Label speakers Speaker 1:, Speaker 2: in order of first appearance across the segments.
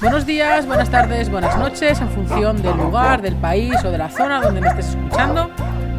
Speaker 1: Buenos días, buenas tardes, buenas noches, en función del lugar, del país o de la zona donde me estés escuchando.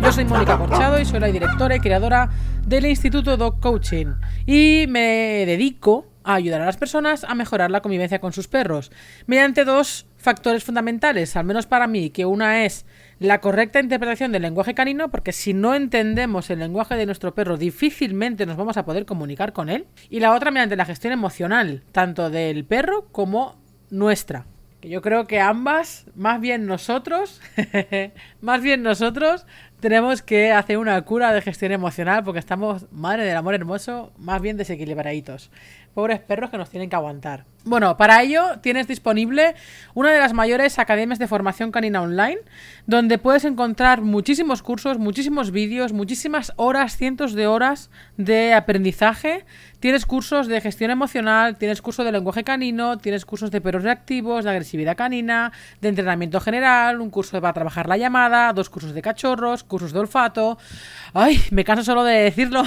Speaker 1: Yo soy Mónica Corchado y soy la directora y creadora del Instituto Dog Coaching y me dedico a ayudar a las personas a mejorar la convivencia con sus perros mediante dos factores fundamentales, al menos para mí, que una es la correcta interpretación del lenguaje canino, porque si no entendemos el lenguaje de nuestro perro, difícilmente nos vamos a poder comunicar con él, y la otra mediante la gestión emocional, tanto del perro como nuestra. Que yo creo que ambas, más bien nosotros, más bien nosotros, tenemos que hacer una cura de gestión emocional porque estamos, madre del amor hermoso, más bien desequilibraditos. Pobres perros que nos tienen que aguantar. Bueno, para ello tienes disponible una de las mayores academias de formación canina online, donde puedes encontrar muchísimos cursos, muchísimos vídeos, muchísimas horas, cientos de horas de aprendizaje. Tienes cursos de gestión emocional, tienes cursos de lenguaje canino, tienes cursos de perros reactivos, de agresividad canina, de entrenamiento general, un curso para trabajar la llamada, dos cursos de cachorros, cursos de olfato. Ay, me canso solo de decirlo,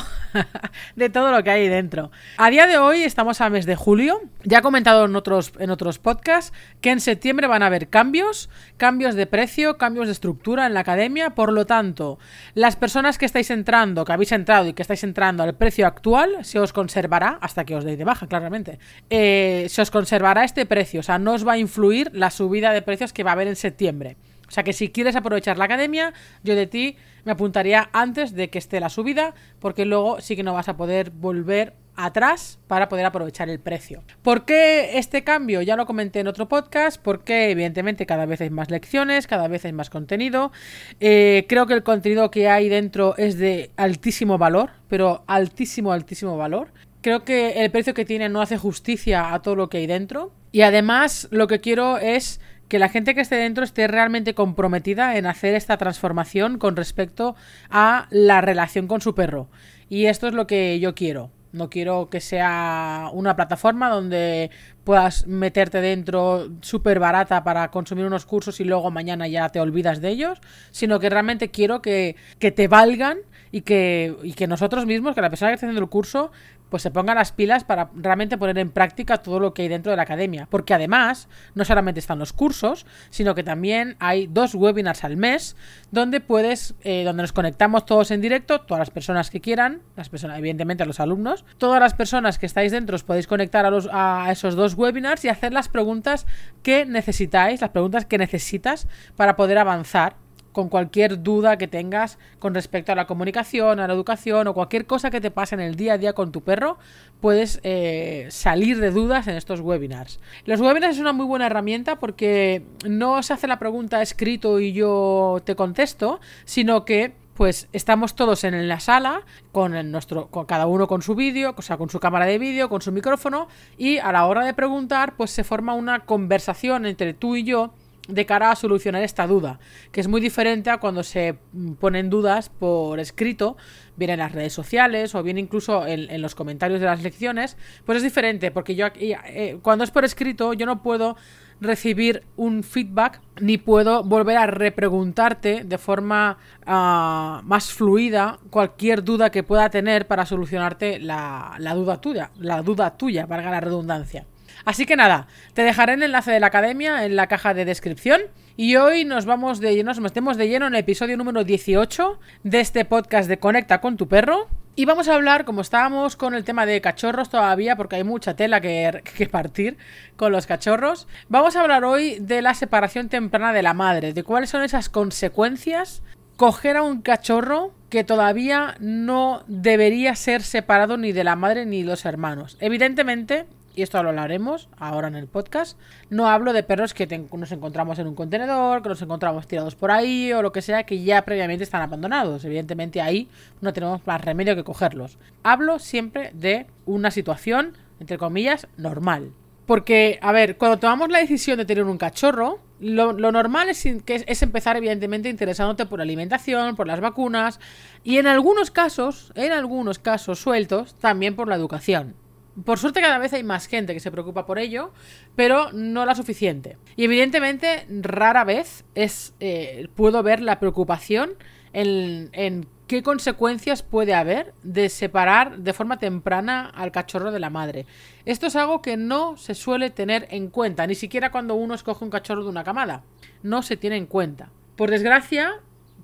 Speaker 1: de todo lo que hay dentro. A día de hoy estamos a mes de julio, ya comenté en otros, en otros podcasts que en septiembre van a haber cambios, cambios de precio, cambios de estructura en la academia. Por lo tanto, las personas que estáis entrando, que habéis entrado y que estáis entrando al precio actual, se os conservará, hasta que os deis de baja, claramente, eh, se os conservará este precio. O sea, no os va a influir la subida de precios que va a haber en septiembre. O sea que si quieres aprovechar la academia, yo de ti me apuntaría antes de que esté la subida, porque luego sí que no vas a poder volver atrás para poder aprovechar el precio. ¿Por qué este cambio? Ya lo comenté en otro podcast, porque evidentemente cada vez hay más lecciones, cada vez hay más contenido. Eh, creo que el contenido que hay dentro es de altísimo valor, pero altísimo, altísimo valor. Creo que el precio que tiene no hace justicia a todo lo que hay dentro. Y además lo que quiero es que la gente que esté dentro esté realmente comprometida en hacer esta transformación con respecto a la relación con su perro. Y esto es lo que yo quiero. No quiero que sea una plataforma donde puedas meterte dentro súper barata para consumir unos cursos y luego mañana ya te olvidas de ellos, sino que realmente quiero que, que te valgan y que, y que nosotros mismos, que la persona que está haciendo el curso, pues se ponga las pilas para realmente poner en práctica todo lo que hay dentro de la academia. Porque además, no solamente están los cursos, sino que también hay dos webinars al mes donde puedes, eh, donde nos conectamos todos en directo, todas las personas que quieran, las personas, evidentemente los alumnos, todas las personas que estáis dentro os podéis conectar a, los, a esos dos webinars y hacer las preguntas que necesitáis, las preguntas que necesitas para poder avanzar con cualquier duda que tengas con respecto a la comunicación, a la educación o cualquier cosa que te pase en el día a día con tu perro, puedes eh, salir de dudas en estos webinars. Los webinars es una muy buena herramienta porque no se hace la pregunta escrito y yo te contesto, sino que pues estamos todos en la sala con nuestro con cada uno con su vídeo, o sea, con su cámara de vídeo, con su micrófono y a la hora de preguntar, pues se forma una conversación entre tú y yo de cara a solucionar esta duda, que es muy diferente a cuando se ponen dudas por escrito, bien en las redes sociales o bien incluso en, los comentarios de las lecciones, pues es diferente, porque yo eh, cuando es por escrito yo no puedo recibir un feedback ni puedo volver a repreguntarte de forma ah, más fluida cualquier duda que pueda tener para solucionarte la, la duda tuya, la duda tuya, valga la redundancia. Así que nada, te dejaré el enlace de la academia en la caja de descripción. Y hoy nos vamos de nos metemos de lleno en el episodio número 18 de este podcast de Conecta con tu perro. Y vamos a hablar, como estábamos con el tema de cachorros todavía, porque hay mucha tela que, que, partir con los cachorros, vamos a hablar hoy de la separación temprana de la madre, de cuáles son esas consecuencias coger a un cachorro que todavía no debería ser separado ni de la madre ni de los hermanos. Evidentemente, y esto lo hablaremos ahora en el podcast, no hablo de perros que nos encontramos en un contenedor, que nos encontramos tirados por ahí o lo que sea, que ya previamente están abandonados. Evidentemente ahí no tenemos más remedio que cogerlos. Hablo siempre de una situación, entre comillas, normal. Porque, a ver, cuando tomamos la decisión de tener un cachorro, lo, normal es, es, empezar, evidentemente, interesándote por la alimentación, por las vacunas y en algunos casos, en algunos casos sueltos, también por la educación. Por suerte cada vez hay más gente que se preocupa por ello, pero no la suficiente. Y evidentemente rara vez es eh, puedo ver la preocupación en, qué consecuencias puede haber de separar de forma temprana al cachorro de la madre. Esto es algo que no se suele tener en cuenta, ni siquiera cuando uno escoge un cachorro de una camada. No se tiene en cuenta. Por desgracia,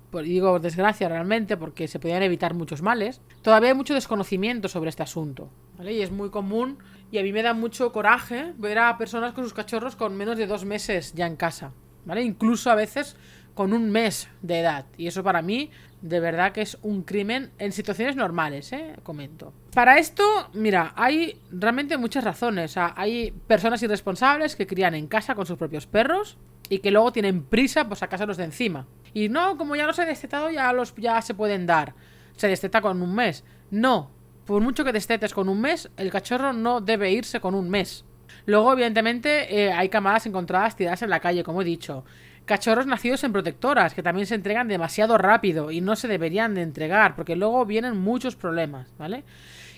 Speaker 1: por, digo desgracia realmente porque se podían evitar muchos males, todavía hay mucho desconocimiento sobre este asunto. Y es muy común y a mí me da mucho coraje ver a personas con sus cachorros con menos de dos meses ya en casa. ¿Vale? Incluso a veces con un mes de edad. Y eso para mí de verdad que es un crimen en situaciones normales, ¿eh? Comento. Para esto, mira, hay realmente muchas razones. hay personas irresponsables que crían en casa con sus propios perros y que luego tienen prisa por sacárselos de encima. Y no, como ya los he destetado, ya, los, ya se pueden dar. Se desteta con un mes. No, por mucho que destetes con un mes, el cachorro no debe irse con un mes. Luego, evidentemente, eh, hay camadas encontradas tiradas en la calle, como he dicho cachorros nacidos en protectoras, que también se entregan demasiado rápido y no se deberían de entregar, porque luego vienen muchos problemas, ¿vale?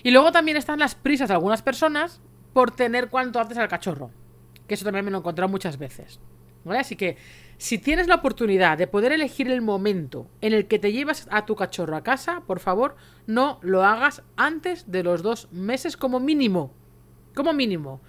Speaker 1: Y luego también están las prisas de algunas personas por tener cuanto antes al cachorro, que eso también me lo he encontrado muchas veces, ¿vale? Así que si tienes la oportunidad de poder elegir el momento en el que te llevas a tu cachorro a casa, por favor, no lo hagas antes de los dos meses como mínimo. Como mínimo.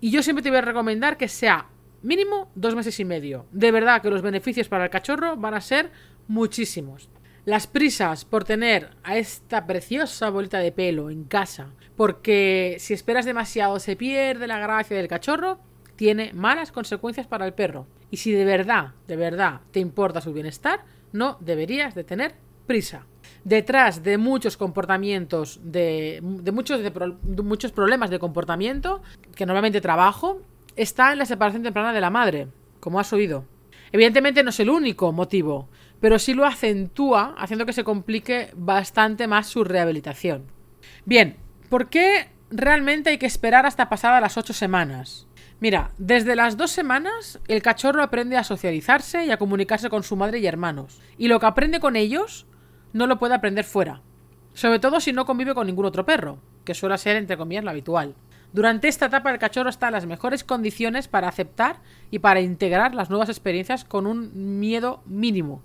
Speaker 1: Y yo siempre te voy a recomendar que sea Mínimo dos meses y medio. De verdad que los beneficios para el cachorro van a ser muchísimos. Las prisas por tener a esta preciosa bolita de pelo en casa, porque si esperas demasiado se pierde la gracia del cachorro, tiene malas consecuencias para el perro. Y si de verdad, de verdad te importa su bienestar, no deberías de tener prisa. Detrás de muchos comportamientos, de, muchos, de muchos problemas de comportamiento, que normalmente trabajo, está en la separación temprana de la madre, como has oído. Evidentemente no es el único motivo, pero sí lo acentúa, haciendo que se complique bastante más su rehabilitación. Bien, ¿por qué realmente hay que esperar hasta pasadas las ocho semanas? Mira, desde las dos semanas el cachorro aprende a socializarse y a comunicarse con su madre y hermanos, y lo que aprende con ellos no lo puede aprender fuera, sobre todo si no convive con ningún otro perro, que suele ser entre comillas lo habitual. Durante esta etapa el cachorro está en las mejores condiciones para aceptar y para integrar las nuevas experiencias con un miedo mínimo.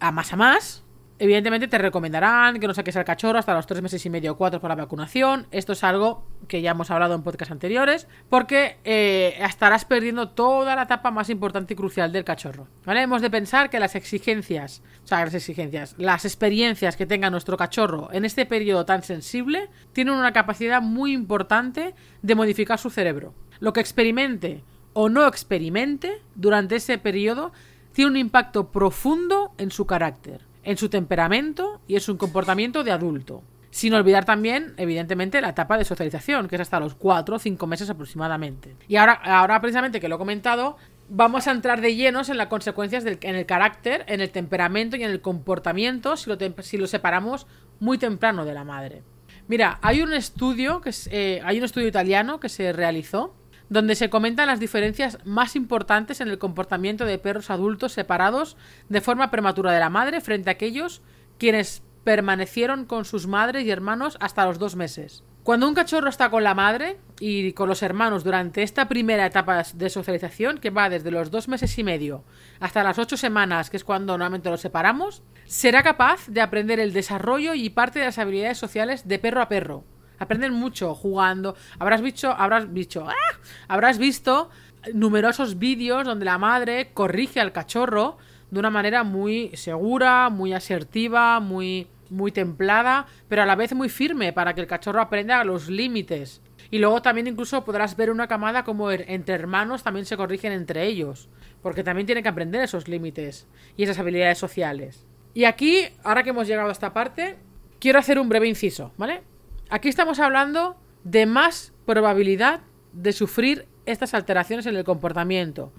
Speaker 1: A más a más, Evidentemente te recomendarán que no saques al cachorro hasta los tres meses y medio o cuatro para la vacunación. Esto es algo que ya hemos hablado en podcasts anteriores, porque eh, estarás perdiendo toda la etapa más importante y crucial del cachorro. ¿Vale? Hemos de pensar que las exigencias, o sea, las exigencias, las experiencias que tenga nuestro cachorro en este periodo tan sensible, tienen una capacidad muy importante de modificar su cerebro. Lo que experimente o no experimente durante ese periodo tiene un impacto profundo en su carácter en su temperamento y en su comportamiento de adulto. Sin olvidar también, evidentemente, la etapa de socialización, que es hasta los 4 o 5 meses aproximadamente. Y ahora, ahora, precisamente que lo he comentado, vamos a entrar de llenos en las consecuencias del, en el carácter, en el temperamento y en el comportamiento si lo, si lo separamos muy temprano de la madre. Mira, hay un estudio, que eh, hay un estudio italiano que se realizó donde se comentan las diferencias más importantes en el comportamiento de perros adultos separados de forma prematura de la madre frente a aquellos quienes permanecieron con sus madres y hermanos hasta los dos meses. Cuando un cachorro está con la madre y con los hermanos durante esta primera etapa de socialización, que va desde los dos meses y medio hasta las ocho semanas, que es cuando normalmente los separamos, será capaz de aprender el desarrollo y parte de las habilidades sociales de perro a perro, Aprenden mucho jugando. Habrás visto, habrás visto, ¡ah! habrás visto numerosos vídeos donde la madre corrige al cachorro de una manera muy segura, muy asertiva, muy muy templada, pero a la vez muy firme para que el cachorro aprenda los límites. Y luego también incluso podrás ver una camada como entre hermanos también se corrigen entre ellos, porque también tienen que aprender esos límites y esas habilidades sociales. Y aquí, ahora que hemos llegado a esta parte, quiero hacer un breve inciso, ¿vale? Aquí estamos hablando de más probabilidad de sufrir estas alteraciones en el comportamiento.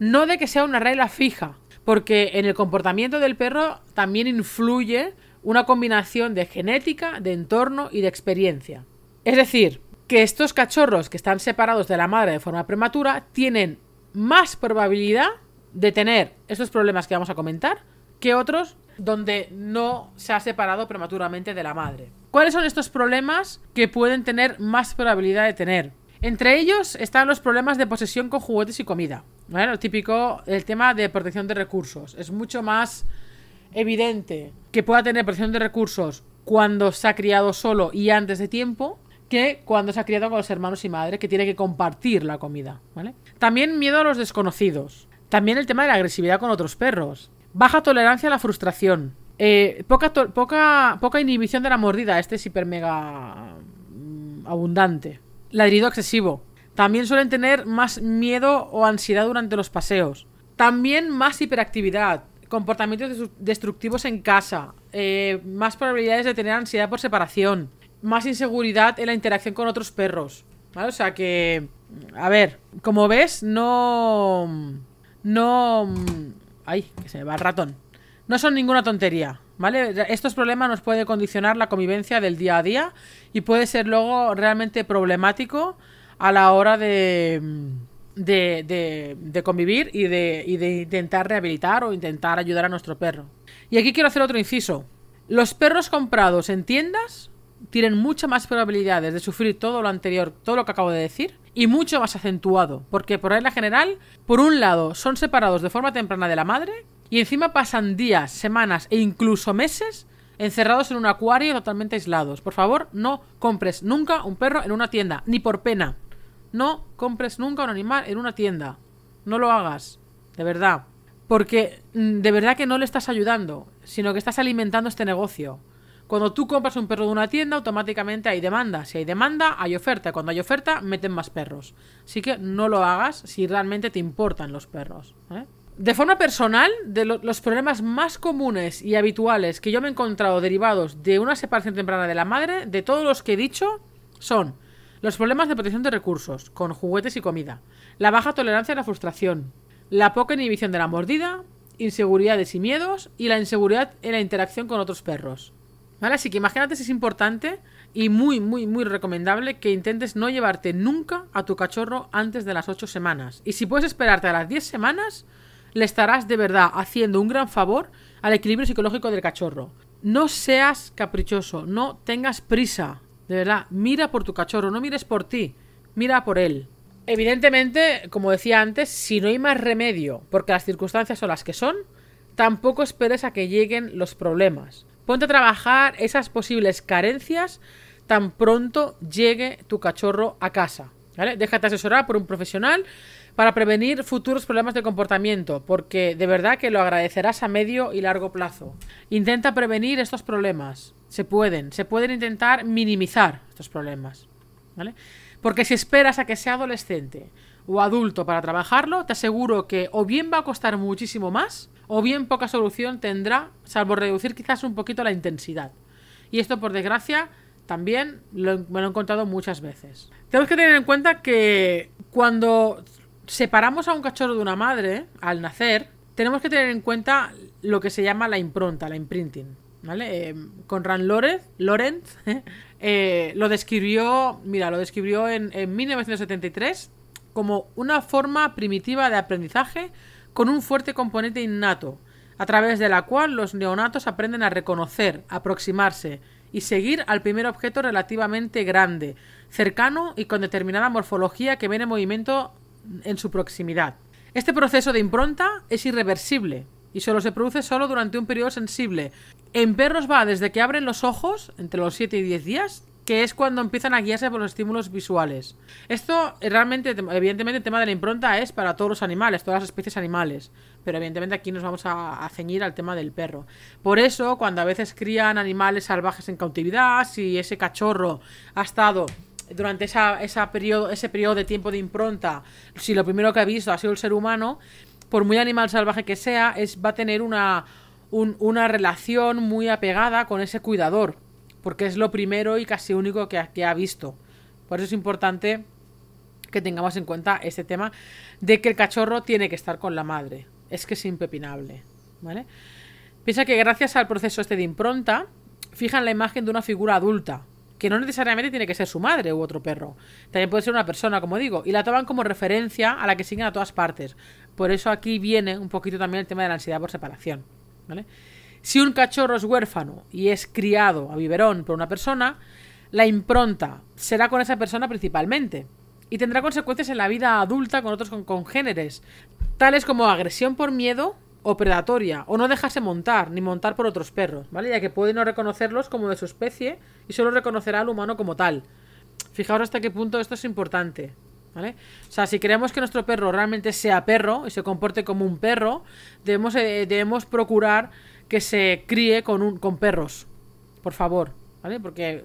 Speaker 1: No de que sea una regla fija, porque en el comportamiento del perro también influye una combinación de genética, de entorno y de experiencia. Es decir, que estos cachorros que están separados de la madre de forma prematura tienen más probabilidad de tener estos problemas que vamos a comentar que otros donde no se ha separado prematuramente de la madre. ¿Cuáles son estos problemas que pueden tener más probabilidad de tener? Entre ellos están los problemas de posesión con juguetes y comida. Lo típico, el tema de protección de recursos. Es mucho más evidente que pueda tener presión de recursos cuando se ha criado solo y antes de tiempo que cuando se ha criado con los hermanos y madre, que tiene que compartir la comida, ¿vale? También miedo a los desconocidos. También el tema de la agresividad con otros perros. Baja tolerancia a la frustración. Eh, poca, poca, poca inhibición de la mordida. Este es hiper mega mm, abundante. Ladrido excesivo. También suelen tener más miedo o ansiedad durante los paseos. También más hiperactividad. Comportamientos destructivos en casa. Eh, más probabilidades de tener ansiedad por separación. Más inseguridad en la interacción con otros perros. ¿Vale? O sea que. A ver, como ves, no. No. Ay, que se me va el ratón. No son ninguna tontería, ¿vale? Estos problemas nos pueden condicionar la convivencia del día a día y puede ser luego realmente problemático a la hora de, de, de, convivir y de, y de intentar rehabilitar o intentar ayudar a nuestro perro. Y aquí quiero hacer otro inciso. Los perros comprados en tiendas tienen muchas más probabilidades de sufrir todo lo anterior, todo lo que acabo de decir, y mucho más acentuado, porque por regla general, por un lado, son separados de forma temprana de la madre, y encima pasan días, semanas e incluso meses encerrados en un acuario totalmente aislados. Por favor, no compres nunca un perro en una tienda, ni por pena. No compres nunca un animal en una tienda. No lo hagas, de verdad. Porque mm, de verdad que no le estás ayudando, sino que estás alimentando este negocio. Cuando tú compras un perro de una tienda, automáticamente hay demanda. Si hay demanda, hay oferta. Cuando hay oferta, meten más perros. Así que no lo hagas si realmente te importan los perros. ¿eh? De forma personal, de los problemas más comunes y habituales que yo me he encontrado derivados de una separación temprana de la madre, de todos los que he dicho, son los problemas de protección de recursos, con juguetes y comida, la baja tolerancia a la frustración, la poca inhibición de la mordida, inseguridades y miedos, y la inseguridad en la interacción con otros perros. ¿Vale? Así que imagínate si es importante y muy, muy, muy recomendable que intentes no llevarte nunca a tu cachorro antes de las 8 semanas. Y si puedes esperarte a las 10 semanas, le estarás de verdad haciendo un gran favor al equilibrio psicológico del cachorro. No seas caprichoso, no tengas prisa. De verdad, mira por tu cachorro, no mires por ti, mira por él. Evidentemente, como decía antes, si no hay más remedio, porque las circunstancias son las que son, tampoco esperes a que lleguen los problemas. Ponte a trabajar esas posibles carencias tan pronto llegue tu cachorro a casa. ¿vale? Déjate asesorar por un profesional para prevenir futuros problemas de comportamiento, porque de verdad que lo agradecerás a medio y largo plazo. Intenta prevenir estos problemas. Se pueden, se pueden intentar minimizar estos problemas. ¿Vale? Porque si esperas a que sea adolescente o adulto para trabajarlo, te aseguro que o bien va a costar muchísimo más, o bien poca solución tendrá, salvo reducir quizás un poquito la intensidad. Y esto, por desgracia, también me lo he encontrado muchas veces. Tenemos que tener en cuenta que cuando separamos a un cachorro de una madre al nacer, tenemos que tener en cuenta lo que se llama la impronta, la imprinting. ¿Vale? Eh, Conrad Lorenz, eh, lo describió, mira, lo describió en, en 1973 como una forma primitiva de aprendizaje con un fuerte componente innato, a través de la cual los neonatos aprenden a reconocer, aproximarse y seguir al primer objeto relativamente grande, cercano y con determinada morfología que viene en movimiento en su proximidad. Este proceso de impronta es irreversible y solo se produce solo durante un periodo sensible. En perros va desde que abren los ojos, entre los 7 y 10 días, que es cuando empiezan a guiarse por los estímulos visuales. Esto eh, realmente, evidentemente, el tema de la impronta es para todos los animales, todas las especies animales, pero evidentemente aquí nos vamos a, ceñir al tema del perro. Por eso, cuando a veces crían animales salvajes en cautividad, si ese cachorro ha estado durante esa, esa periodo, ese periodo de tiempo de impronta, si lo primero que ha visto ha sido el ser humano, por muy animal salvaje que sea, es, va a tener una, una relación muy apegada con ese cuidador porque es lo primero y casi único que ha, visto. Por eso es importante que tengamos en cuenta este tema de que el cachorro tiene que estar con la madre. Es que es impepinable, ¿vale? Piensa que gracias al proceso este de impronta, fijan la imagen de una figura adulta, que no necesariamente tiene que ser su madre u otro perro. También puede ser una persona, como digo, y la toman como referencia a la que siguen a todas partes. Por eso aquí viene un poquito también el tema de la ansiedad por separación, ¿vale? Si un cachorro es huérfano y es criado a biberón por una persona, la impronta será con esa persona principalmente y tendrá consecuencias en la vida adulta con otros congéneres, tales como agresión por miedo o predatoria, o no dejarse montar, ni montar por otros perros, ¿vale? Ya que puede no reconocerlos como de su especie y solo reconocerá al humano como tal. Fijaos hasta qué punto esto es importante, ¿vale? O sea, si queremos que nuestro perro realmente sea perro y se comporte como un perro, debemos, eh, debemos procurar que se críe con, un, con perros, por favor, ¿vale? Porque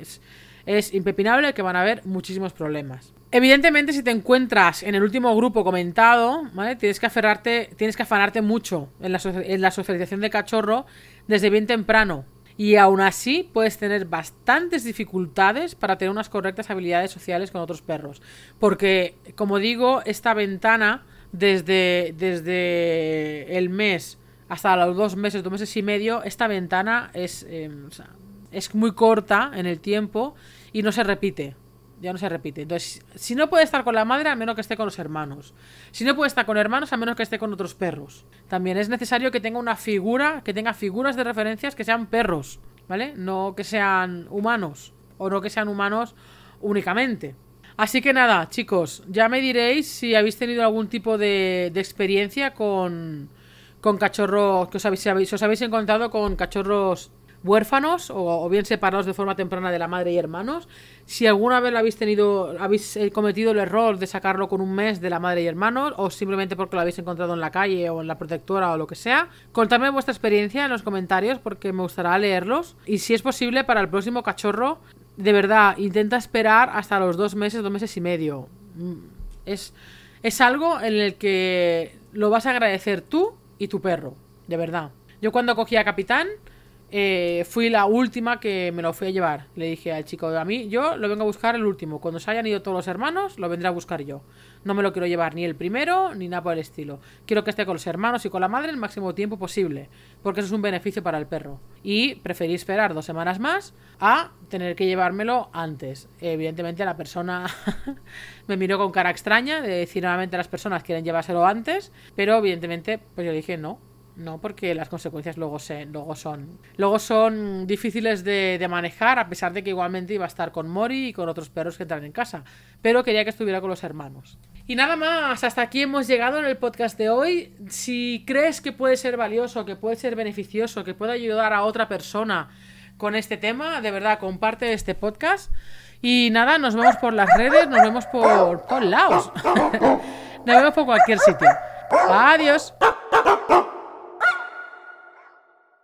Speaker 1: es, es impepinable que van a haber muchísimos problemas. Evidentemente, si te encuentras en el último grupo comentado, ¿vale? Tienes que aferrarte, tienes que afanarte mucho en la, en la socialización de cachorro desde bien temprano. Y aún así puedes tener bastantes dificultades para tener unas correctas habilidades sociales con otros perros. Porque, como digo, esta ventana, desde, desde el mes hasta los dos meses, dos meses y medio, esta ventana es, eh, es muy corta en el tiempo y no se repite ya no se repite. Entonces, si no puede estar con la madre, a menos que esté con los hermanos. Si no puede estar con hermanos, a menos que esté con otros perros. También es necesario que tenga una figura, que tenga figuras de referencias que sean perros, ¿vale? No que sean humanos. O no que sean humanos únicamente. Así que nada, chicos, ya me diréis si habéis tenido algún tipo de, experiencia con, con cachorros, que os habéis, si os habéis encontrado con cachorros huérfanos o, bien separados de forma temprana de la madre y hermanos. Si alguna vez lo habéis tenido, habéis eh, cometido el error de sacarlo con un mes de la madre y hermanos, o simplemente porque lo habéis encontrado en la calle o en la protectora o lo que sea, contadme vuestra experiencia en los comentarios porque me gustará leerlos. Y si es posible, para el próximo cachorro, de verdad, intenta esperar hasta los dos meses, dos meses y medio. Mm, es, es algo en el que lo vas a agradecer tú y tu perro, de verdad. Yo cuando cogí a Capitán, eh, fui la última que me lo fui a llevar. Le dije al chico, a mí yo lo vengo a buscar el último. Cuando se hayan ido todos los hermanos, lo vendré a buscar yo. No me lo quiero llevar ni el primero ni nada por el estilo. Quiero que esté con los hermanos y con la madre el máximo tiempo posible, porque eso es un beneficio para el perro. Y preferí esperar dos semanas más a tener que llevármelo antes. Evidentemente la persona me miró con cara extraña de decir nuevamente las personas quieren llevárselo antes, pero evidentemente pues yo dije no, no, porque las consecuencias luego, se, luego, son, luego son difíciles de, manejar, a pesar de que igualmente iba a estar con Mori y con otros perros que entran en casa. Pero quería que estuviera con los hermanos. Y nada más, hasta aquí hemos llegado en el podcast de hoy. Si crees que puede ser valioso, que puede ser beneficioso, que puede ayudar a otra persona con este tema, de verdad, comparte este podcast. Y nada, nos vemos por las redes, nos vemos por todos lados. nos vemos por cualquier sitio. Adiós.